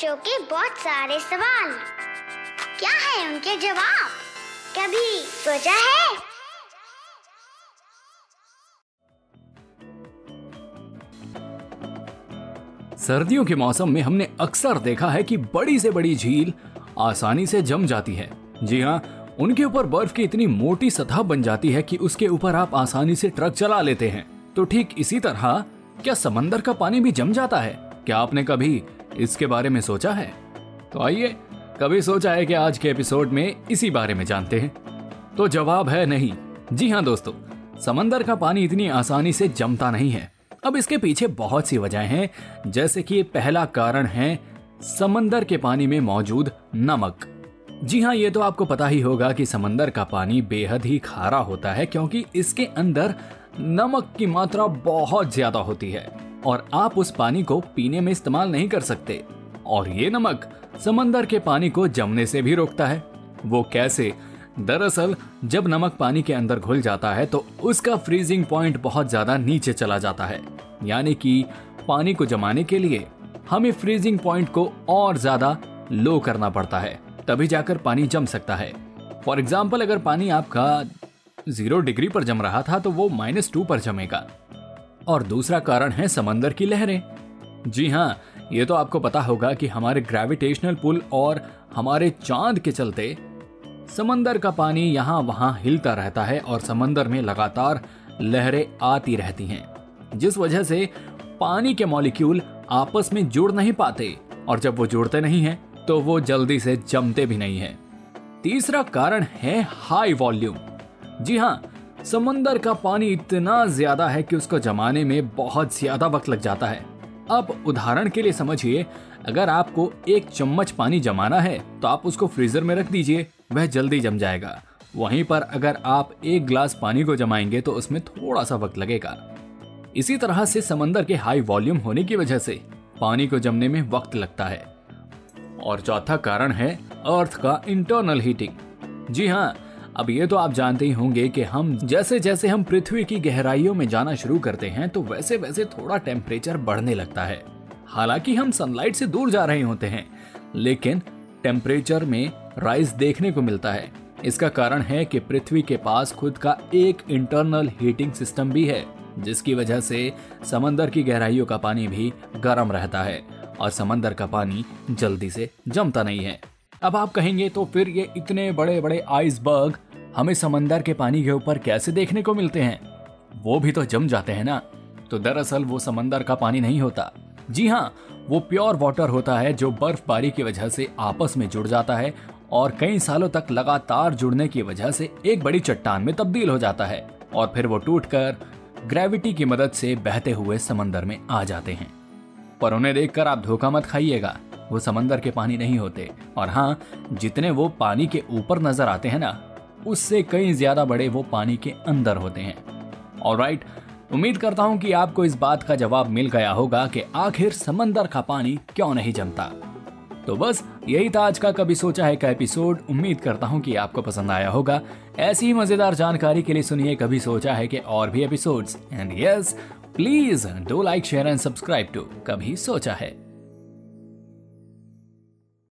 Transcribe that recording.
बच्चों के बहुत सारे सवाल। क्या है उनके जवाब? कभी सोचा है? सर्दियों के मौसम में हमने अक्सर देखा है कि बड़ी से बड़ी झील आसानी से जम जाती है। जी हाँ उनके ऊपर बर्फ़ की इतनी मोटी सतह बन जाती है कि उसके ऊपर आप आसानी से ट्रक चला लेते हैं। तो ठीक इसी तरह, क्या समंदर का पानी भी जम जाता है? क्या आपने कभी इसके बारे में सोचा है? तो आइए, कभी सोचा है कि आज के एपिसोड में इसी बारे में जानते हैं? तो जवाब है नहीं। जी हाँ दोस्तों, समंदर का पानी इतनी आसानी से जमता नहीं है। अब इसके पीछे बहुत सी वजह हैं, जैसे कि पहला कारण है समंदर के पानी में मौजूद नमक। जी हाँ ये तो आपको पता ही होगा कि समंदर का पानी बेहद ही खारा होता है, क्योंकि इसके अंदर नमक की मात्रा बहुत ज़्यादा होती है। और आप उस पानी को पीने में इस्तेमाल नहीं कर सकते। और ये नमक समंदर के पानी को जमने से भी रोकता है। वो कैसे? दरअसल, जब नमक पानी के अंदर घुल जाता है तो उसका फ्रीजिंग पॉइंट बहुत ज़्यादा नीचे चला जाता है। यानी कि पानी को जमाने के लिए हमें फ्रीजिंग पॉइंट को और ज़्यादा लो करना पड़ता है। तभी जाकर पानी जम सकता है। फॉर एग्ज़ाम्पल अगर पानी आपका ज़ीरो डिग्री पर जम रहा था तो वो माइनस टू पर जमेगा। और दूसरा कारण है समंदर की लहरें। जी हाँ ये तो आपको पता होगा कि हमारे ग्रेविटेशनल पुल और हमारे चाँद के चलते समंदर का पानी यहाँ वहाँ हिलता रहता है और समंदर में लगातार लहरें आती रहती हैं, जिस वजह से पानी के मॉलिक्यूल आपस में जुड़ नहीं पाते और जब वो जुड़ते नहीं हैं तो वो जल्दी से जमते भी नहीं हैं। तीसरा कारण है हाई वॉल्यूम जी हाँ समंदर का पानी इतना ज़्यादा है कि उसको जमाने में बहुत ज़्यादा वक्त लग जाता है। अब उदाहरण के लिए समझिए, अगर आपको एक चम्मच पानी जमाना है तो आप उसको फ्रीजर में रख दीजिए, वह जल्दी जम जाएगा। वहीं पर अगर आप एक ग्लास पानी को जमाएँगे तो उसमें थोड़ा सा वक्त लगेगा। इसी तरह से समंदर के हाई वॉल्यूम होने की वजह से पानी को जमने में वक्त लगता है। और चौथा कारण है अर्थ का इंटरनल हीटिंग जी हाँ अब ये तो आप जानते ही होंगे कि हम जैसे जैसे हम पृथ्वी की गहराइयों में जाना शुरू करते हैं तो वैसे वैसे थोड़ा टेम्परेचर बढ़ने लगता है। हालाँकि हम सनलाइट से दूर जा रहे होते हैं, लेकिन टेम्परेचर में राइज देखने को मिलता है। इसका कारण है कि पृथ्वी के पास खुद का एक इंटरनल हीटिंग सिस्टम भी है, जिसकी वजह से समंदर की गहराइयों का पानी भी गर्म रहता है, और समंदर का पानी जल्दी से जमता नहीं है। अब आप कहेंगे तो फिर ये इतने बड़े बड़े आइसबर्ग हमें समंदर के पानी के ऊपर कैसे देखने को मिलते हैं? वो भी तो जम जाते हैं ना। तो दरअसल वो समंदर का पानी नहीं होता। जी हाँ वो प्योर वाटर होता है जो बर्फबारी की वजह से आपस में जुड़ जाता है और कई सालों तक लगातार जुड़ने की वजह से एक बड़ी चट्टान में तब्दील हो जाता है और फिर वो टूटकर ग्रेविटी की मदद से बहते हुए समंदर में आ जाते हैं। पर उन्हें देखकर आप धोखा मत खाइएगा। वो समंदर के पानी नहीं होते। और हाँ जितने वो पानी के ऊपर नज़र आते हैं ना, उससे कई ज़्यादा बड़े वो पानी के अंदर होते हैं। और राइट उम्मीद करता हूँ कि आपको इस बात का जवाब मिल गया होगा कि आखिर समंदर का पानी क्यों नहीं जमता। तो बस, यही था आज का कभी सोचा है का एपिसोड। उम्मीद करता हूँ कि आपको पसंद आया होगा। ऐसी ही मज़ेदार जानकारी के लिए सुनिए, कभी सोचा है कि और भी episodes and yes please do like share and subscribe to कभी सोचा है।